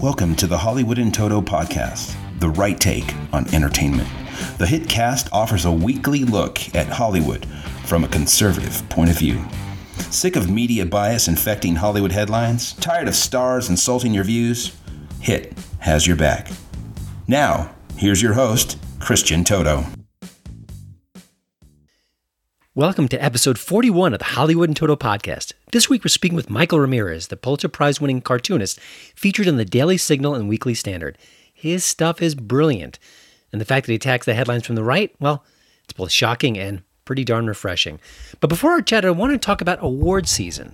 Welcome to the Hollywood in Toto podcast, the right take on entertainment. The Hitcast offers a weekly look at Hollywood from a conservative point of view. Sick of media bias infecting Hollywood headlines? Tired of stars insulting your views? Hit has your back. Now, here's your host, Christian Toto. Welcome to episode 41 of the Hollywood in Toto podcast. This week we're speaking with Michael Ramirez, the Pulitzer Prize winning cartoonist featured in the Daily Signal and Weekly Standard. His stuff is brilliant, and the fact that he attacks the headlines from the right, well, it's both shocking and pretty darn refreshing. But before our chat, I want to talk about award season.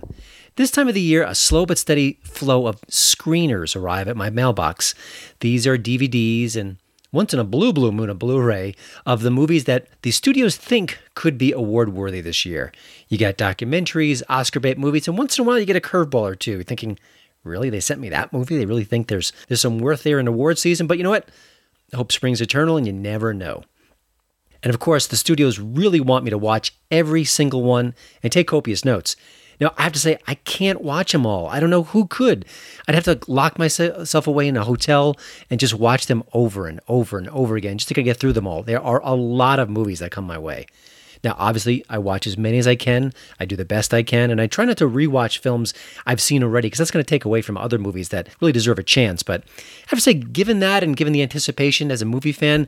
This time of the year, a slow but steady flow of screeners arrive at my mailbox. These are DVDs and once in a blue blue moon a blu-ray of the movies that the studios think could be award worthy this year. You got documentaries oscar bait movies and once in a while you get a curveball or two thinking really? They sent me that movie? They really think there's there's some worth there in award season? But you know what? Hope springs eternal and you never know. And of course the studios really want me to watch every single one and take copious notes now, I have to say, I can't watch them all. I don't know who could. I'd have to lock myself away in a hotel and just watch them over and over and over again just to get through them all. There are a lot of movies that come my way. Now, obviously, I watch as many as I can. I do the best I can, and I try not to rewatch films I've seen already because that's going to take away from other movies that really deserve a chance. But I have to say, given that and given the anticipation as a movie fan,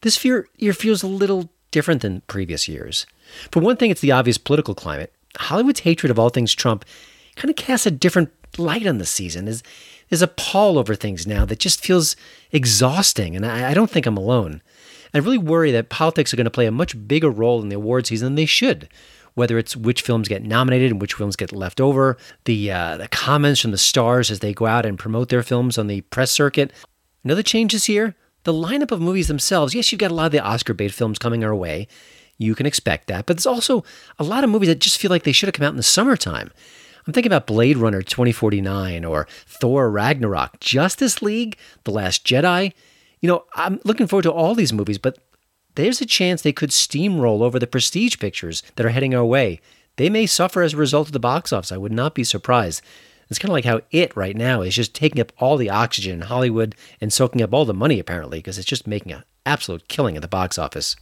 this year, feels a little different than previous years. For one thing, it's the obvious political climate. Hollywood's hatred of all things Trump kind of casts a different light on the season. There's, there's a pall over things now that just feels exhausting, and I, I don't think I'm alone. I really worry that politics are going to play a much bigger role in the award season than they should. Whether it's which films get nominated and which films get left over, the uh, the comments from the stars as they go out and promote their films on the press circuit. Another change this year: the lineup of movies themselves. Yes, you've got a lot of the Oscar bait films coming our way, you can expect that. But there's also a lot of movies that just feel like they should have come out in the summertime. I'm thinking about Blade Runner 2049 or Thor Ragnarok, Justice League, The Last Jedi. You know, I'm looking forward to all these movies, but there's a chance they could steamroll over the prestige pictures that are heading our way. They may suffer as a result of the box office. I would not be surprised. It's kind of like how it right now is just taking up all the oxygen in Hollywood and soaking up all the money, apparently, because it's just making an absolute killing at the box office.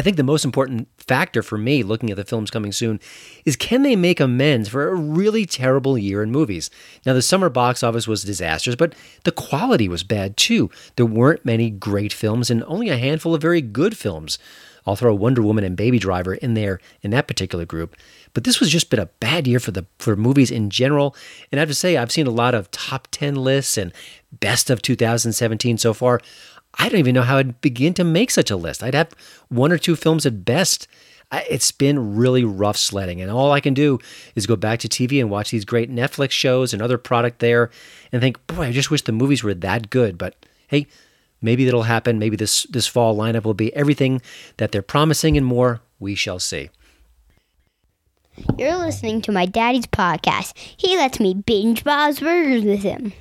I think the most important factor for me looking at the films coming soon is can they make amends for a really terrible year in movies? Now, the summer box office was disastrous, but the quality was bad too. There weren't many great films and only a handful of very good films. I'll throw Wonder Woman and Baby Driver in there in that particular group. But this was just been a bad year for the for movies in general. And I have to say, I've seen a lot of top 10 lists and best of 2017 so far. I don't even know how I'd begin to make such a list. I'd have one or two films at best. It's been really rough sledding, and all I can do is go back to TV and watch these great Netflix shows and other product there, and think, boy, I just wish the movies were that good. But hey, maybe that'll happen. Maybe this this fall lineup will be everything that they're promising and more. We shall see. You're listening to my daddy's podcast. He lets me binge Bob's Burgers with him.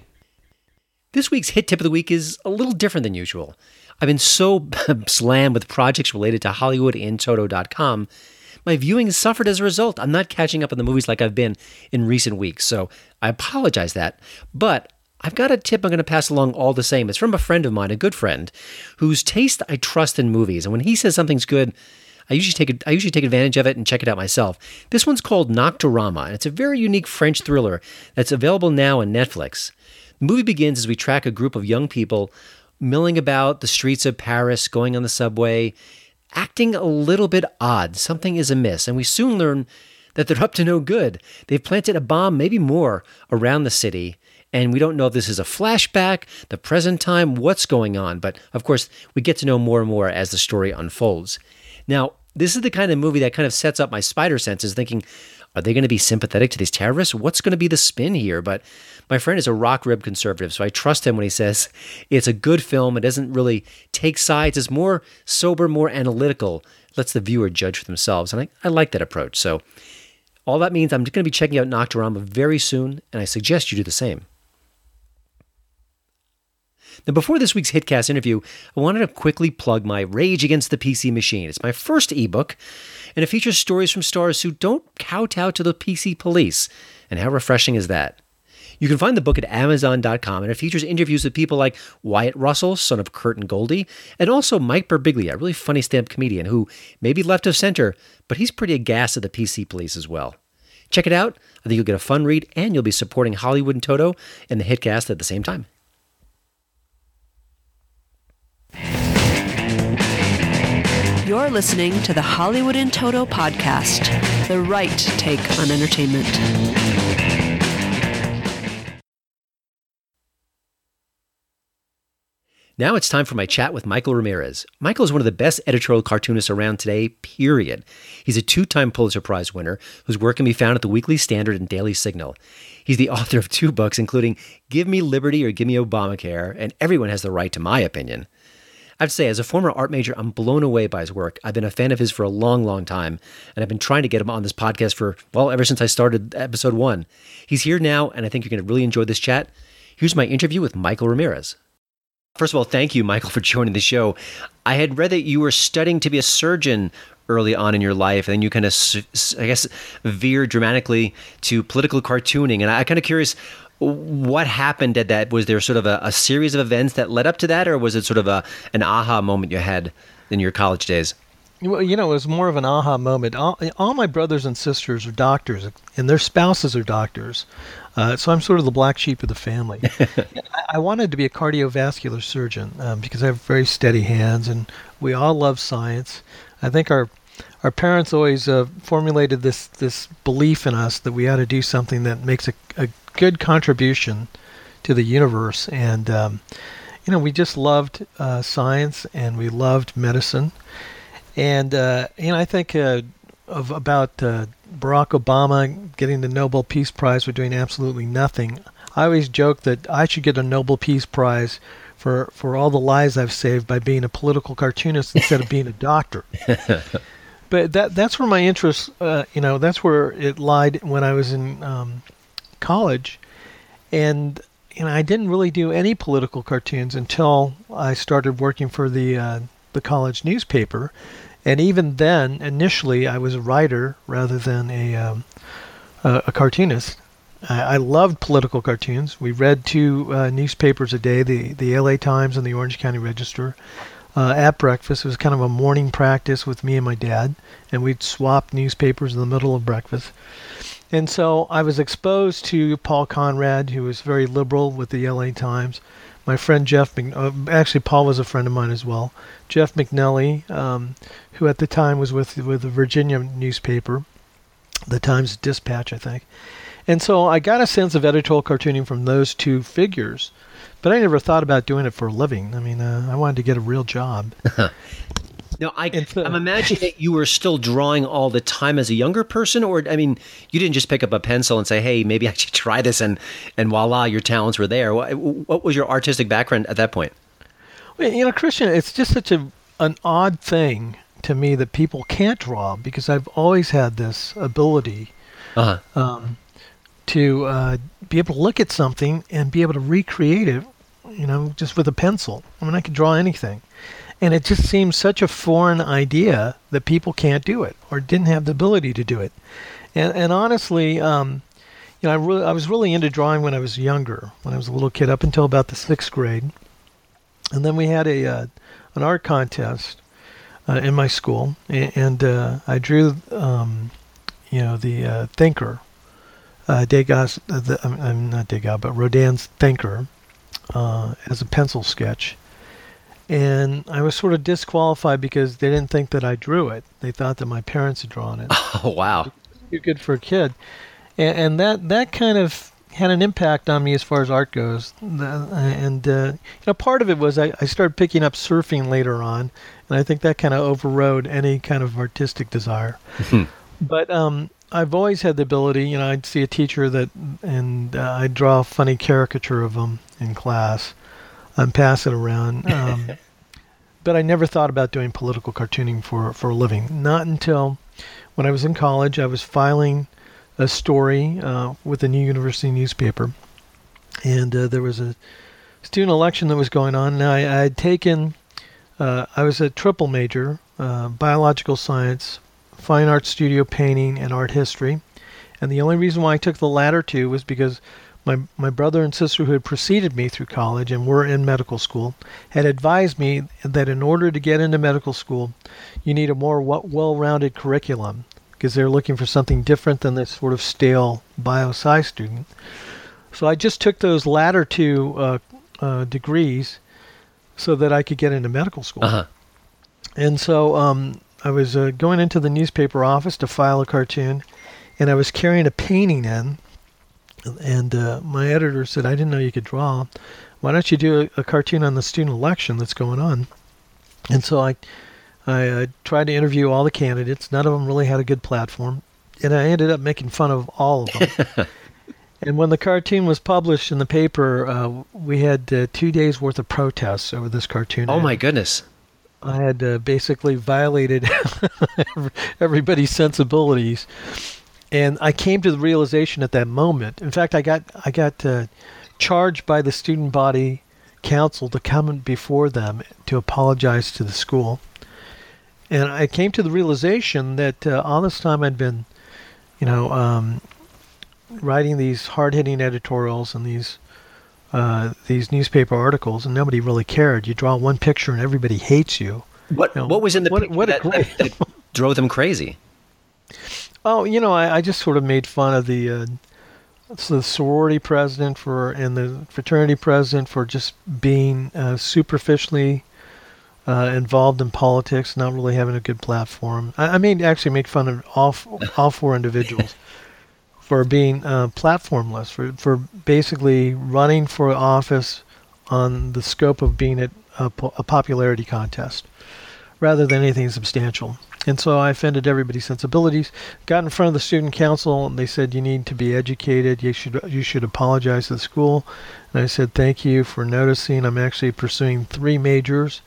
This week's hit tip of the week is a little different than usual. I've been so slammed with projects related to HollywoodInToto.com. My viewing suffered as a result. I'm not catching up on the movies like I've been in recent weeks, so I apologize that. But I've got a tip I'm going to pass along all the same. It's from a friend of mine, a good friend, whose taste I trust in movies. And when he says something's good, I usually take I usually take advantage of it and check it out myself. This one's called Nocturama, and it's a very unique French thriller that's available now on Netflix. The movie begins as we track a group of young people milling about the streets of Paris, going on the subway, acting a little bit odd. Something is amiss, and we soon learn that they're up to no good. They've planted a bomb, maybe more, around the city. And we don't know if this is a flashback, the present time, what's going on. But of course, we get to know more and more as the story unfolds. Now, this is the kind of movie that kind of sets up my spider senses, thinking, are they going to be sympathetic to these terrorists? What's going to be the spin here? But my friend is a rock rib conservative, so I trust him when he says it's a good film. It doesn't really take sides. It's more sober, more analytical. Lets the viewer judge for themselves, and I, I like that approach. So all that means I'm going to be checking out Nocturama very soon, and I suggest you do the same. Now, before this week's Hitcast interview, I wanted to quickly plug my Rage Against the PC Machine. It's my first ebook, and it features stories from stars who don't kowtow to the PC police. And how refreshing is that? You can find the book at Amazon.com, and it features interviews with people like Wyatt Russell, son of Kurt and Goldie, and also Mike Birbiglia, a really funny stand up comedian who may be left of center, but he's pretty aghast at the PC police as well. Check it out. I think you'll get a fun read, and you'll be supporting Hollywood in Toto and the Hitcast at the same time. You're listening to the Hollywood in Toto podcast, the right take on entertainment. Now it's time for my chat with Michael Ramirez. Michael is one of the best editorial cartoonists around today, period. He's a two time Pulitzer Prize winner whose work can be found at the Weekly Standard and Daily Signal. He's the author of two books, including Give Me Liberty or Give Me Obamacare, and Everyone Has the Right to My Opinion. I have to say, as a former art major, I'm blown away by his work. I've been a fan of his for a long, long time, and I've been trying to get him on this podcast for, well, ever since I started episode one. He's here now, and I think you're going to really enjoy this chat. Here's my interview with Michael Ramirez. First of all, thank you, Michael, for joining the show. I had read that you were studying to be a surgeon early on in your life, and then you kind of, I guess, veered dramatically to political cartooning. And I'm kind of curious, what happened at that? Was there sort of a, a, series of events that led up to that, or was it sort of a an aha moment you had in your college days? Well, you know, it was more of an aha moment. All, all my brothers and sisters are doctors, and their spouses are doctors. Uh, so I'm sort of the black sheep of the family. I, I, wanted to be a cardiovascular surgeon um, because I have very steady hands, and we all love science. I think our our parents always uh, formulated this this belief in us that we ought to do something that makes a, a good contribution to the universe, and um, you know we just loved uh, science and we loved medicine, and uh, you know I think uh, of about uh, Barack Obama getting the Nobel Peace Prize for doing absolutely nothing. I always joke that I should get a Nobel Peace Prize for, for all the lives I've saved by being a political cartoonist instead of being a doctor. but that that's where my interest, uh, you know, that's where it lied when I was in um, college, and you know I didn't really do any political cartoons until I started working for the uh, the college newspaper, and even then, initially, I was a writer rather than a um, a, a, cartoonist. I, I, loved political cartoons. We read two uh, newspapers a day: the the L.A. Times and the Orange County Register. Uh, at breakfast, it was kind of a morning practice with me and my dad, and we'd swap newspapers in the middle of breakfast. And so I was exposed to Paul Conrad, who was very liberal with the LA Times, my friend Jeff, Mc, uh, actually Paul was a friend of mine as well. Jeff MacNelly, um, who at the time was with with the Virginia newspaper, the Times Dispatch, I think. And so I got a sense of editorial cartooning from those two figures, but I never thought about doing it for a living. I mean, uh, I wanted to get a real job. Now, I, I'm imagining that you were still drawing all the time as a younger person, or I mean, you didn't just pick up a pencil and say, "Hey, maybe I should try this," and and voila, your talents were there. What, what was your artistic background at that point? Well, you know, Christian, it's just such a an odd thing to me that people can't draw because I've always had this ability uh-huh. um, to uh, be able to look at something and be able to recreate it, you know, just with a pencil. I mean, I can draw anything. And it just seems such a foreign idea that people can't do it or didn't have the ability to do it. And, and honestly, um, you know, I, I was really into drawing when I was younger, when I was a little kid, up until about the sixth grade. And then we had a uh, an art contest uh, in my school, and, and uh, I drew, um, you know, the uh, Thinker, uh, Degas, uh, the, I'm not Degas, but Rodin's Thinker, as a pencil sketch and I was sort of disqualified because they didn't think that I drew it. They thought that my parents had drawn it. Oh wow! You're good for a kid, and, and that that kind of had an impact on me as far as art goes. And uh, you know, part of it was I, I started picking up surfing later on, and I think that kind of overrode any kind of artistic desire. Hmm. but um, I've always had the ability. You know, I'd see a teacher that, and uh, I'd draw a funny caricature of them in class and pass it around. Um, but I never thought about doing political cartooning for, for a living. Not until when I was in college, I was filing a story uh, with a new university newspaper, and uh, there was a student election that was going on. Now I, I had taken, uh, I was a triple major, uh, biological science, fine art studio painting, and art history. And the only reason why I took the latter two was because my, my brother and sister who had preceded me through college and were in medical school had advised me that in order to get into medical school, you need a more well rounded curriculum because they're looking for something different than this sort of stale bio-sci student. So I just took those latter two uh, uh, degrees so that I could get into medical school. Uh-huh. And so um, I was uh, going into the newspaper office to file a cartoon, and I was carrying a painting in. And uh, my editor said, I didn't know you could draw. Why don't you do a, a cartoon on the student election that's going on? And so I, I uh, tried to interview all the candidates. None of them really had a good platform. And I ended up making fun of all of them. and when the cartoon was published in the paper, uh, we had uh, two days worth of protests over this cartoon. Oh, my goodness. I had uh, basically violated everybody's sensibilities, and I came to the realization at that moment. In fact, I got I got uh, charged by the student body council to come before them to apologize to the school, and I came to the realization that uh, all this time I'd been, you know, um, writing these hard-hitting editorials and these uh, these newspaper articles, and nobody really cared. You draw one picture, and everybody hates you. What You know, What was in the what- picture what that, that drove them crazy? Oh, you know, I, I just sort of made fun of the uh, the sorority president for and the fraternity president for just being uh, superficially uh, involved in politics, not really having a good platform. I, I mean, actually, make fun of all all four individuals for being uh, platformless, for for basically running for office on the scope of being a, a popularity contest rather than anything substantial. And so I offended everybody's sensibilities. Got in front of the student council, and they said you need to be educated. You should you should apologize to the school. And I said thank you for noticing. I'm actually pursuing three majors,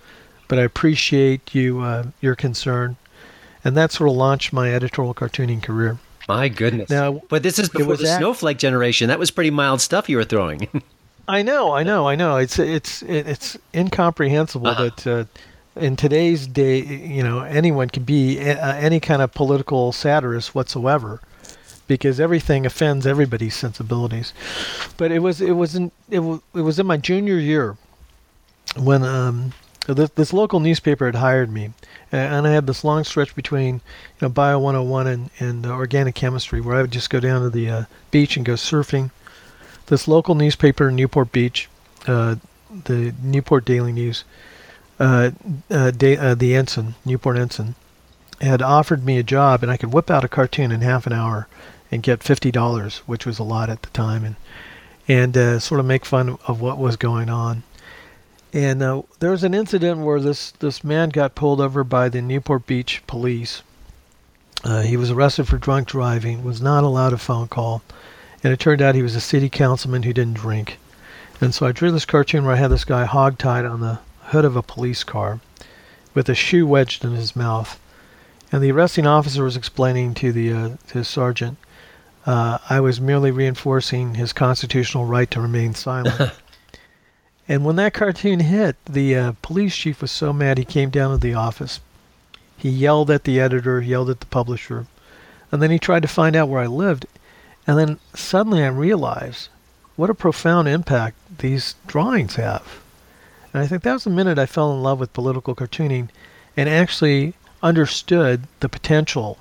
but I appreciate you uh, your concern. And that sort of launched my editorial cartooning career. My goodness. Now, but this is before was the snowflake generation. That was pretty mild stuff you were throwing. I know, I know, I know. It's it's it's incomprehensible Uh-huh. that uh, in today's day, you know, anyone can be a, any kind of political satirist whatsoever, because everything offends everybody's sensibilities. But it was it was in it was, it was in my junior year when um this, this local newspaper had hired me, and I had this long stretch between you know Bio 101 and and uh, organic chemistry where I would just go down to the uh, beach and go surfing this local newspaper in Newport Beach, uh, the Newport Daily News, uh, uh, uh, the Ensign, Newport Ensign, had offered me a job, and I could whip out a cartoon in half an hour and get fifty dollars, which was a lot at the time, and and uh, sort of make fun of what was going on. And uh, there was an incident where this this man got pulled over by the Newport Beach police. Uh, he was arrested for drunk driving. Was not allowed a phone call and it turned out he was a city councilman who didn't drink. And so I drew this cartoon where I had this guy hogtied on the hood of a police car with a shoe wedged in his mouth. And the arresting officer was explaining to the uh, to his sergeant, uh, I was merely reinforcing his constitutional right to remain silent. and when that cartoon hit, the uh, police chief was so mad he came down to the office. He yelled at the editor, yelled at the publisher, and then he tried to find out where I lived. And then suddenly I realized what a profound impact these drawings have. And I think that was the minute I fell in love with political cartooning and actually understood the potential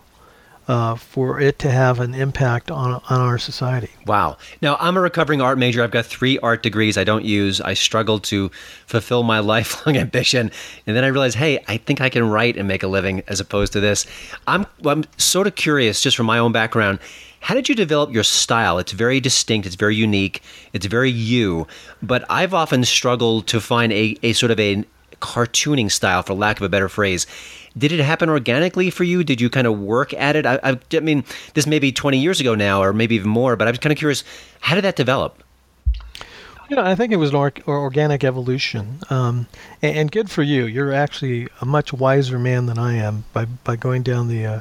uh, for it to have an impact on, on our society. Wow. Now, I'm a recovering art major. I've got three art degrees I don't use. I struggle to fulfill my lifelong ambition. And then I realized, hey, I think I can write and make a living as opposed to this. I'm, I'm sort of curious, just from my own background, how did you develop your style? It's very distinct, it's very unique, it's very you. But I've often struggled to find a, a sort of a cartooning style, for lack of a better phrase. Did it happen organically for you? Did you kind of work at it? I, I, I mean, this may be 20 years ago now, or maybe even more, but I'm kind of curious, how did that develop? You know, I think it was an or- or organic evolution, um, and, and good for you. You're actually a much wiser man than I am by, by going down the uh,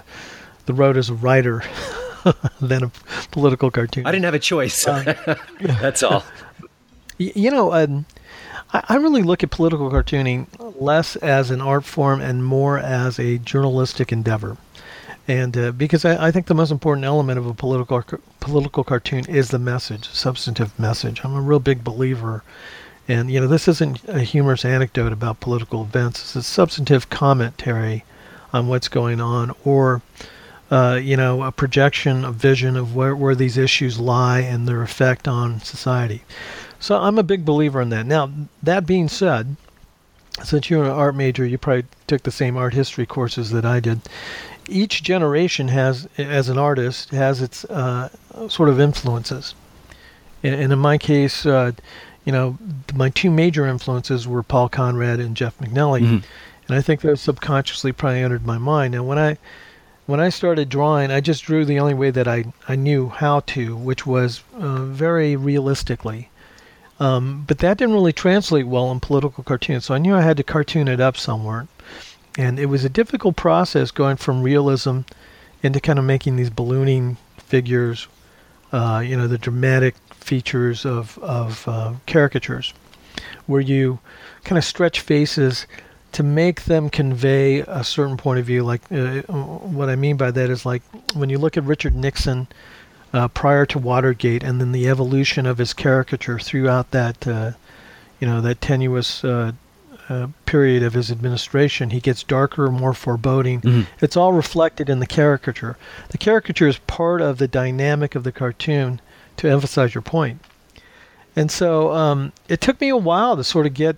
the road as a writer than a political cartoon. I didn't have a choice. That's all. You know, um, I, I really look at political cartooning less as an art form and more as a journalistic endeavor. And uh, because I, I think the most important element of a political political cartoon is the message, substantive message. I'm a real big believer and you know, this isn't a humorous anecdote about political events. It's a substantive commentary on what's going on, or uh, you know, a projection, a vision of where, where these issues lie and their effect on society. So I'm a big believer in that. Now, that being said, since you're an art major, you probably took the same art history courses that I did. Each generation has, as an artist, has its uh, sort of influences. And, and in my case, uh, you know, my two major influences were Paul Conrad and Jeff MacNelly, mm-hmm. and I think those subconsciously probably entered my mind. And when I when I started drawing, I just drew the only way that I, I knew how to, which was uh, very realistically. Um, but that didn't really translate well in political cartoons, so I knew I had to cartoon it up somewhere. And it was a difficult process going from realism into kind of making these ballooning figures, uh, you know, the dramatic features of, of uh, caricatures, where you kind of stretch faces to make them convey a certain point of view. Like uh, what I mean by that is like when you look at Richard Nixon uh, prior to Watergate, and then the evolution of his caricature throughout that, uh, you know, that tenuous. Uh, uh, period of his administration, he gets darker, more foreboding. Mm-hmm. It's all reflected in the caricature. The caricature is part of the dynamic of the cartoon, to emphasize your point. And so um, it took me a while to sort of get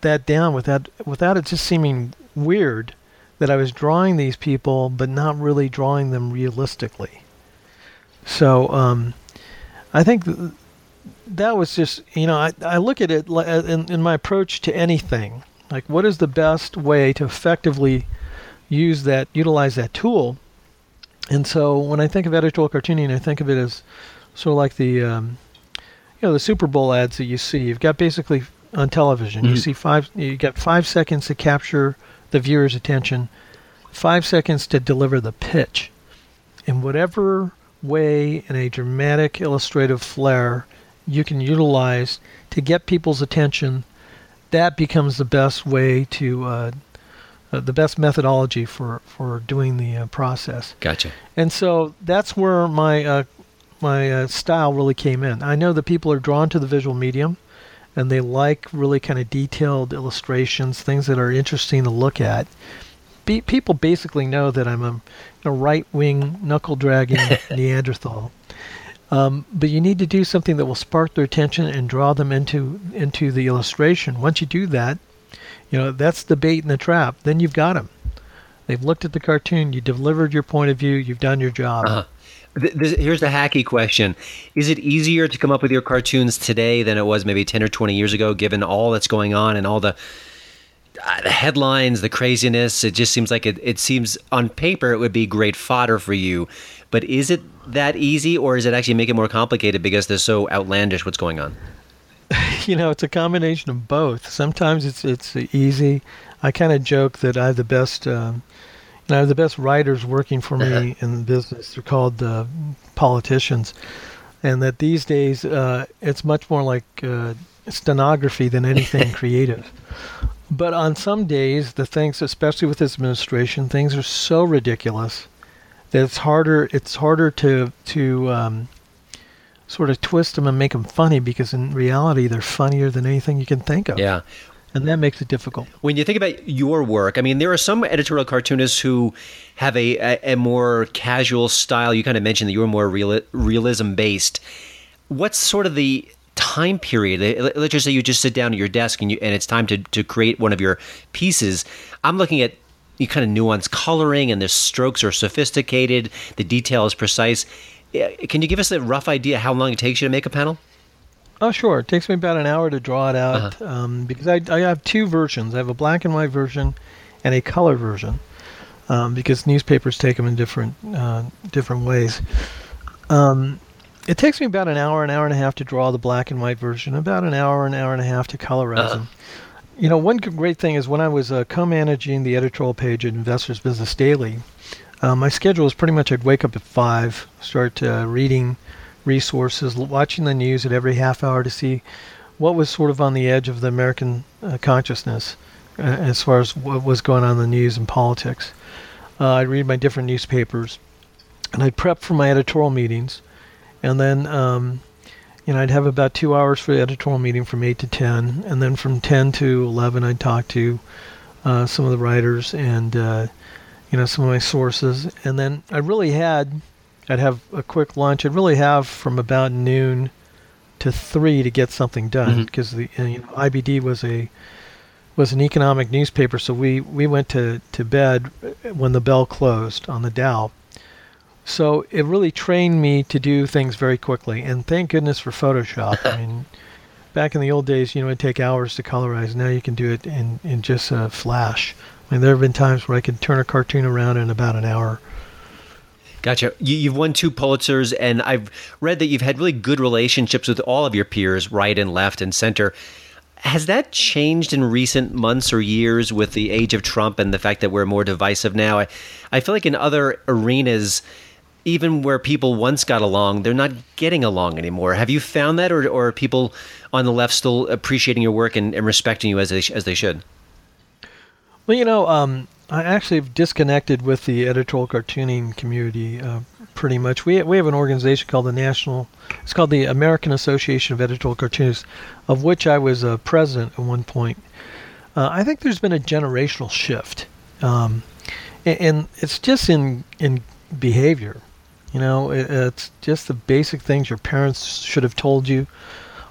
that down without without it just seeming weird that I was drawing these people but not really drawing them realistically. So um, I think th- that was just you know I, I look at it uh, in, in my approach to anything like what is the best way to effectively use that utilize that tool. And so when I think of editorial cartooning, I think of it as sort of like the um, you know the Super Bowl ads that you see. You've got basically on television. Mm-hmm. You see five. You got five seconds to capture the viewer's attention, five seconds to deliver the pitch, in whatever way in a dramatic illustrative flair you can utilize to get people's attention. That becomes the best way to. Uh, uh, the best methodology for, for doing the uh, process. Gotcha. And so that's where my uh, my uh, style really came in. I know that people are drawn to the visual medium and they like really kind of detailed illustrations, things that are interesting to look at. Be- people basically know that I'm a, a right wing, knuckle dragging Neanderthal. Um, but you need to do something that will spark their attention and draw them into into the illustration. Once you do that, you know that's the bait and the trap. Then you've got them. They've looked at the cartoon. You delivered your point of view. You've done your job. Uh-huh. This, here's the hacky question: Is it easier to come up with your cartoons today than it was maybe ten or twenty years ago, given all that's going on and all the uh, the headlines, the craziness? It just seems like it. It seems on paper it would be great fodder for you, but is it that easy, or is it actually make it more complicated because they're so outlandish? What's going on? You know, it's a combination of both. Sometimes it's it's easy. I kind of joke that I have the best. Um, now, the best writers working for me uh-huh. in the business are called uh, politicians, and that these days uh, it's much more like uh, stenography than anything creative. But on some days, the things, especially with this administration, things are so ridiculous that it's harder. It's harder to to um, sort of twist them and make them funny because in reality, they're funnier than anything you can think of. Yeah and that makes it difficult. When you think about your work, I mean, there are some editorial cartoonists who have a, a, a more casual style. You kind of mentioned that you were more real, realism based. What's sort of the time period? Let's just say you just sit down at your desk and, you, and it's time to, to create one of your pieces. I'm looking at you kind of nuanced coloring and the strokes are sophisticated, the detail is precise. Eh, can you give us a rough idea how long it takes you to make a panel? Oh, sure. It takes me about an hour to draw it out uh-huh. um, because I, I have two versions. I have a black and white version and a color version um, because newspapers take them in different uh, different ways. Um, it takes me about an hour, an hour and a half to draw the black and white version, about an hour, an hour and a half to colorize uh-huh. them. You know, one great thing is when I was uh, co-managing the editorial page at Investors Business Daily, uh, my schedule was pretty much I'd wake up at five, start uh, reading resources, watching the news at every half hour to see what was sort of on the edge of the American uh, consciousness uh, as far as what was going on in the news and politics. Uh, I'd read my different newspapers, and I'd prep for my editorial meetings, and then um, you know I'd have about two hours for the editorial meeting from eight to ten, and then from ten to eleven I'd talk to uh, some of the writers and uh, you know some of my sources, and then I really had I'd have a quick lunch. I'd really have from about noon to three to get something done because the uh, you know, IBD was a was an economic newspaper, so we we went to to bed when the bell closed on the Dow. So it really trained me to do things very quickly, and thank goodness for Photoshop. I mean, back in the old days, you know, it'd take hours to colorize. Now you can do it in in just a flash. I mean, there have been times where I could turn a cartoon around in about an hour. Gotcha. You, you've won two Pulitzers, and I've read that you've had really good relationships with all of your peers, right and left and center. Has that changed in recent months or years with the age of Trump and the fact that we're more divisive now? I, I feel like in other arenas, even where people once got along, they're not getting along anymore. Have you found that, or, or are people on the left still appreciating your work and, and respecting you as they, as they should? Well, you know, um, I actually have disconnected with the editorial cartooning community uh, pretty much. We we have an organization called the National. It's called the American Association of Editorial Cartoonists, of which I was a president at one point. Uh, I think there's been a generational shift, um, and, and, it's just in in behavior. You know, it, it's just the basic things your parents should have told you,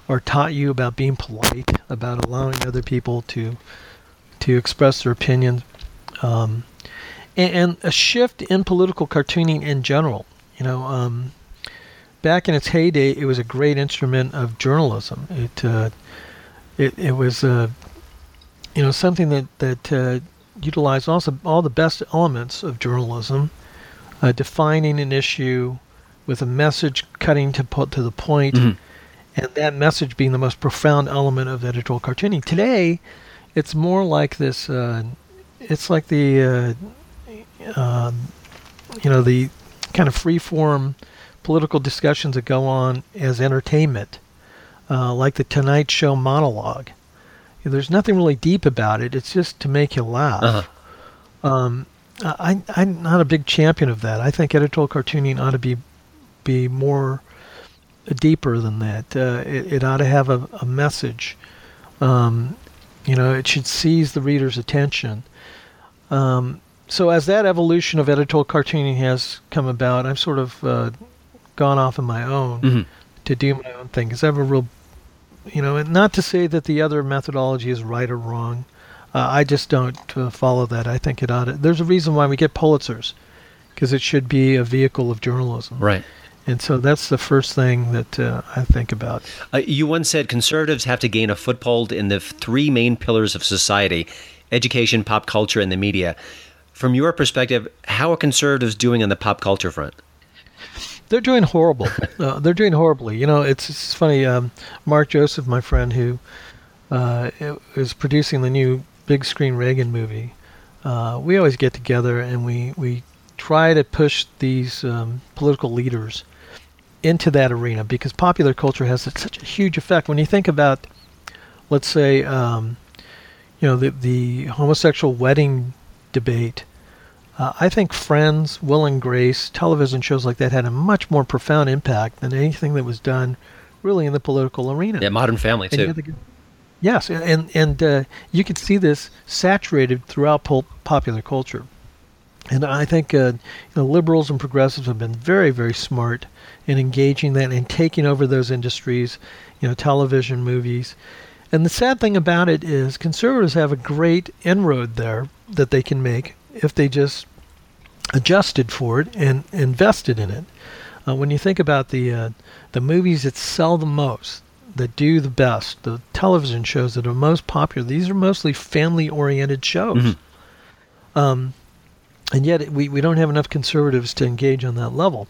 or taught you about being polite, about allowing other people to to express their opinions, um, and, and, a shift in political cartooning in general. You know, um, back in its heyday, it was a great instrument of journalism. It uh, it, it was uh, you know something that that uh, utilized also all the best elements of journalism, uh, defining an issue with a message cutting to put to the point, mm-hmm. and that message being the most profound element of editorial cartooning. Today, it's more like this. Uh, it's like the uh, uh, you know the kind of free form political discussions that go on as entertainment, uh, like the Tonight Show monologue. There's nothing really deep about it. It's just to make you laugh. Uh-huh. Um, I, I'm not a big champion of that. I think editorial cartooning ought to be be more deeper than that. Uh, it, it, ought to have a, a message. Um, you know, it should seize the reader's attention. Um, so as that evolution of editorial cartooning has come about, I've sort of uh, gone off on my own mm-hmm. to do my own thing because I have a real, you know, and not to say that the other methodology is right or wrong. Uh, I just don't uh, follow that. I think it ought to. There's a reason why we get Pulitzers, because it should be a vehicle of journalism. Right. And so that's the first thing that uh, I think about. Uh, you once said conservatives have to gain a foothold in the three main pillars of society education, pop culture, and the media. From your perspective, how are conservatives doing on the pop culture front? They're doing horrible. uh, they're doing horribly. You know, it's, it's funny. Um, Mark Joseph, my friend, who uh, is producing the new big screen Reagan movie, uh, we always get together and we, we try to push these um, political leaders into that arena because popular culture has such a huge effect. When you think about, let's say, um, you know, the the homosexual wedding debate, uh, I think Friends, Will and Grace, television shows like that had a much more profound impact than anything that was done, really, in the political arena. Yeah, Modern Family too. yes, and and uh, you can see this saturated throughout pol- popular culture. And I think uh, you know, liberals and progressives have been very, very smart in engaging that and taking over those industries, you know, television, movies. And the sad thing about it is conservatives have a great inroad there that they can make if they just adjusted for it and invested in it. Uh, when you think about the uh, the movies that sell the most, that do the best, the television shows that are most popular, these are mostly family-oriented shows. Mm-hmm. Um, and yet we, we don't have enough conservatives to engage on that level.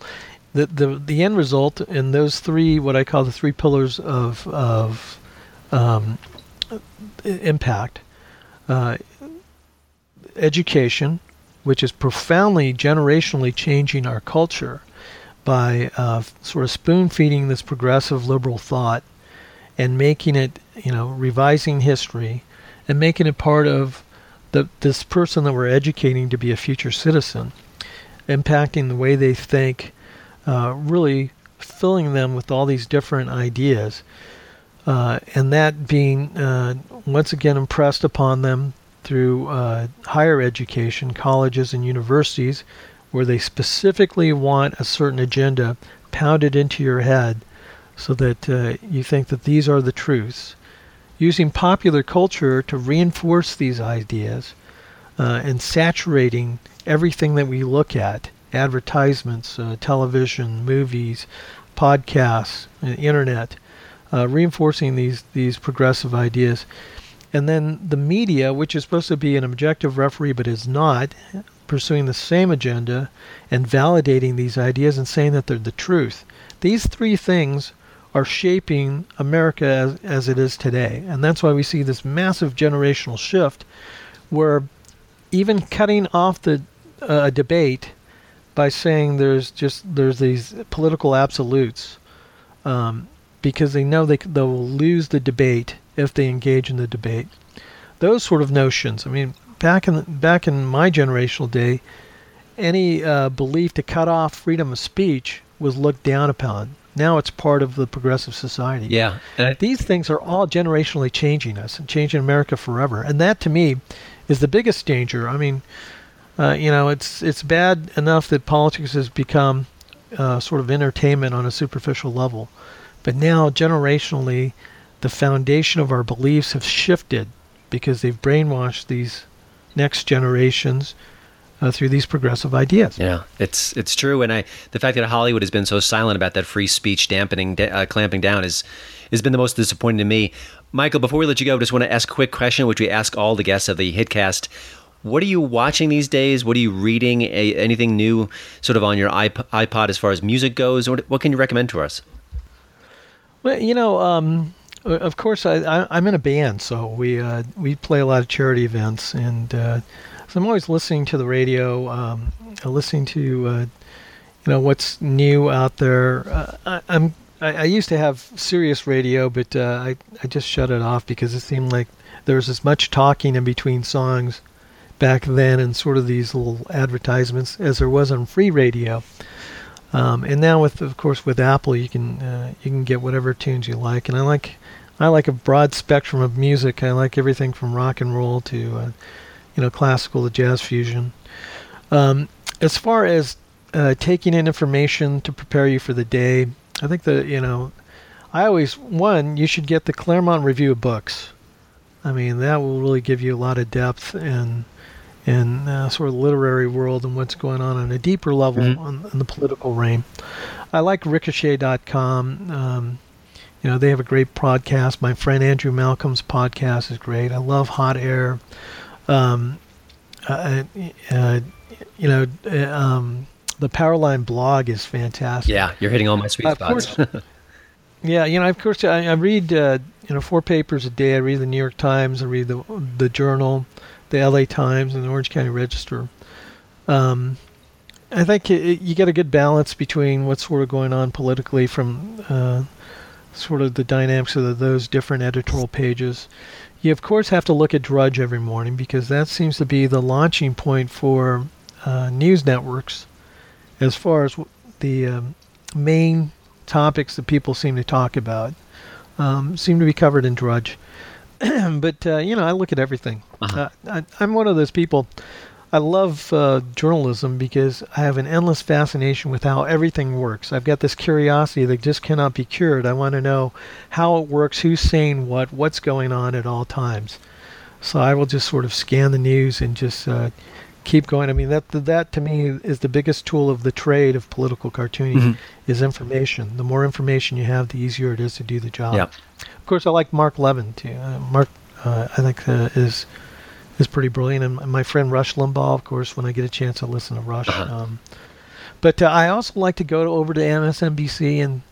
The, the the end result in those three what I call the three pillars of of um, impact, uh, education, which is profoundly generationally changing our culture by uh, sort of spoon feeding this progressive liberal thought and making it you know, revising history and making it part of the this person that we're educating to be a future citizen, impacting the way they think, uh, really filling them with all these different ideas, uh, and that being uh, once again impressed upon them through uh, higher education, colleges and universities, where they specifically want a certain agenda pounded into your head so that uh, you think that these are the truths. Using popular culture to reinforce these ideas uh, and saturating everything that we look at advertisements, television, movies, podcasts, internet, uh, reinforcing these, these progressive ideas. And then the media, which is supposed to be an objective referee but is not, pursuing the same agenda and validating these ideas and saying that they're the truth. These three things are shaping America as, as it is today. And that's why we see this massive generational shift where even cutting off the uh, debate by saying there's just there's these political absolutes um, because they know they they will lose the debate if they engage in the debate. Those sort of notions. I mean, back in back in my generational day, any uh, belief to cut off freedom of speech was looked down upon. Now it's part of the progressive society. Yeah. I, These things are all generationally changing us and changing America forever. And that to me is the biggest danger. I mean, uh, you know, it's it's bad enough that politics has become uh, sort of entertainment on a superficial level, but now generationally, the foundation of our beliefs have shifted because they've brainwashed these next generations uh, through these progressive ideas. Yeah, it's it's true, and I the fact that Hollywood has been so silent about that free speech dampening, uh, clamping down is has been the most disappointing to me. Michael, before we let you go, I just want to ask a quick question, which we ask all the guests of the Hitcast. What are you watching these days? What are you reading? A, anything new, sort of on your iP- iPod as far as music goes? What, what can you recommend to us? Well, you know, um, of course, I, I, I'm in a band, so we uh, we play a lot of charity events, and uh, so I'm always listening to the radio, um, listening to uh, you know what's new out there. Uh, I, I'm I, I used to have Sirius radio, but uh, I I just shut it off because it seemed like there was as much talking in between songs back then, and sort of these little advertisements as there was on free radio. Um, and now with of course with Apple you can uh, you can get whatever tunes you like. And I like I like a broad spectrum of music. I like everything from rock and roll to uh, you know classical to jazz fusion. Um, as far as uh, taking in information to prepare you for the day I think that you know I always one you should get the Claremont Review of Books. I mean that will really give you a lot of depth and in uh, sort of the literary world and what's going on on a deeper level Mhm. on, on the political realm. I like Ricochet.com. Um, you know, they have a great podcast. My friend Andrew Malcolm's podcast is great. I love Hot Air. Um, uh, uh, you know, uh, um, the Powerline blog is fantastic. Yeah, you're hitting all my sweet spots. Yeah, you know, of course, I, I read uh, you know four papers a day. I read the New York Times, I read the the Journal, the L.A. Times, and the Orange County Register. Um, I think it, you get a good balance between what's sort of going on politically from uh, sort of the dynamics of the, those different editorial pages. You of course have to look at Drudge every morning because that seems to be the launching point for uh, news networks as far as the um, main topics that people seem to talk about um, seem to be covered in Drudge. but uh, you know, I look at everything. Uh-huh. Uh, I, I'm one of those people. I love uh, journalism because I have an endless fascination with how everything works. I've got this curiosity that just cannot be cured. I want to know how it works, who's saying what, what's going on at all times. So I will just sort of scan the news and just uh, keep going. I mean, that that to me is the biggest tool of the trade of political cartooning Mhm. is information. The more information you have, the easier it is to do the job. Yeah. Of course, I like Mark Levin too. Uh, Mark, uh, I think uh, is is pretty brilliant, and my friend Rush Limbaugh, of course. When I get a chance, I listen to Rush. Uh-huh. Um, but uh, I also like to go to, over to MSNBC and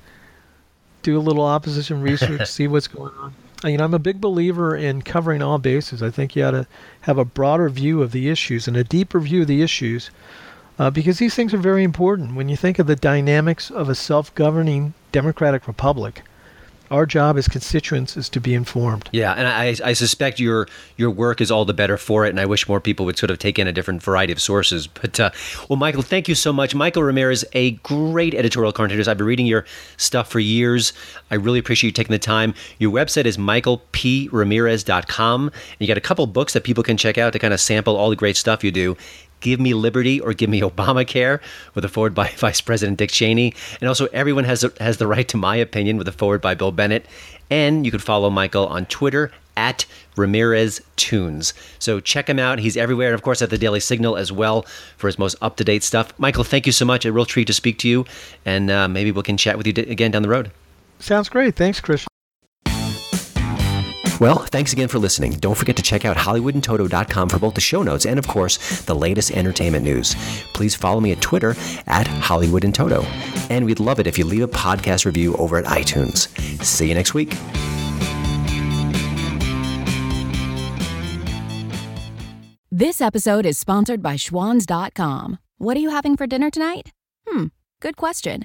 do a little opposition research, see what's going on. Uh, You know, I'm a big believer in covering all bases. I think you ought to have a broader view of the issues and a deeper view of the issues, uh, because these things are very important. When you think of the dynamics of a self-governing democratic republic, our job as constituents is to be informed. Yeah, and I, I suspect your your work is all the better for it, and I wish more people would sort of take in a different variety of sources. But uh, well, Michael, thank you so much. Michael Ramirez, a great editorial cartoonist. I've been reading your stuff for years. I really appreciate you taking the time. Your website is michaelpramirez.com, and you got a couple books that people can check out to kind of sample all the great stuff you do. Give Me Liberty or Give Me Obamacare with a forward by Vice President Dick Cheney. And also, Everyone Has, has the Right to My Opinion with a forward by Bill Bennett. And you can follow Michael on Twitter at Ramirez Tunes. So check him out. He's everywhere. And of course, at the Daily Signal as well for his most up to date stuff. Michael, thank you so much. A real treat to speak to you. And uh, maybe we can chat with you again down the road. Sounds great. Thanks, Christian. Well, thanks again for listening. Don't forget to check out HollywoodInToto.com for both the show notes and, of course, the latest entertainment news. Please follow me at Twitter at Hollywood and. And we'd love it if you leave a podcast review over at iTunes. See you next week. This episode is sponsored by Schwans.com. What are you having for dinner tonight? Hmm, good question.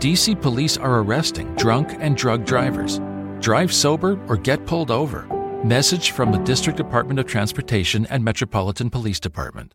DC police are arresting drunk and drug drivers. Drive sober or get pulled over. Message from the District Department of Transportation and Metropolitan Police Department.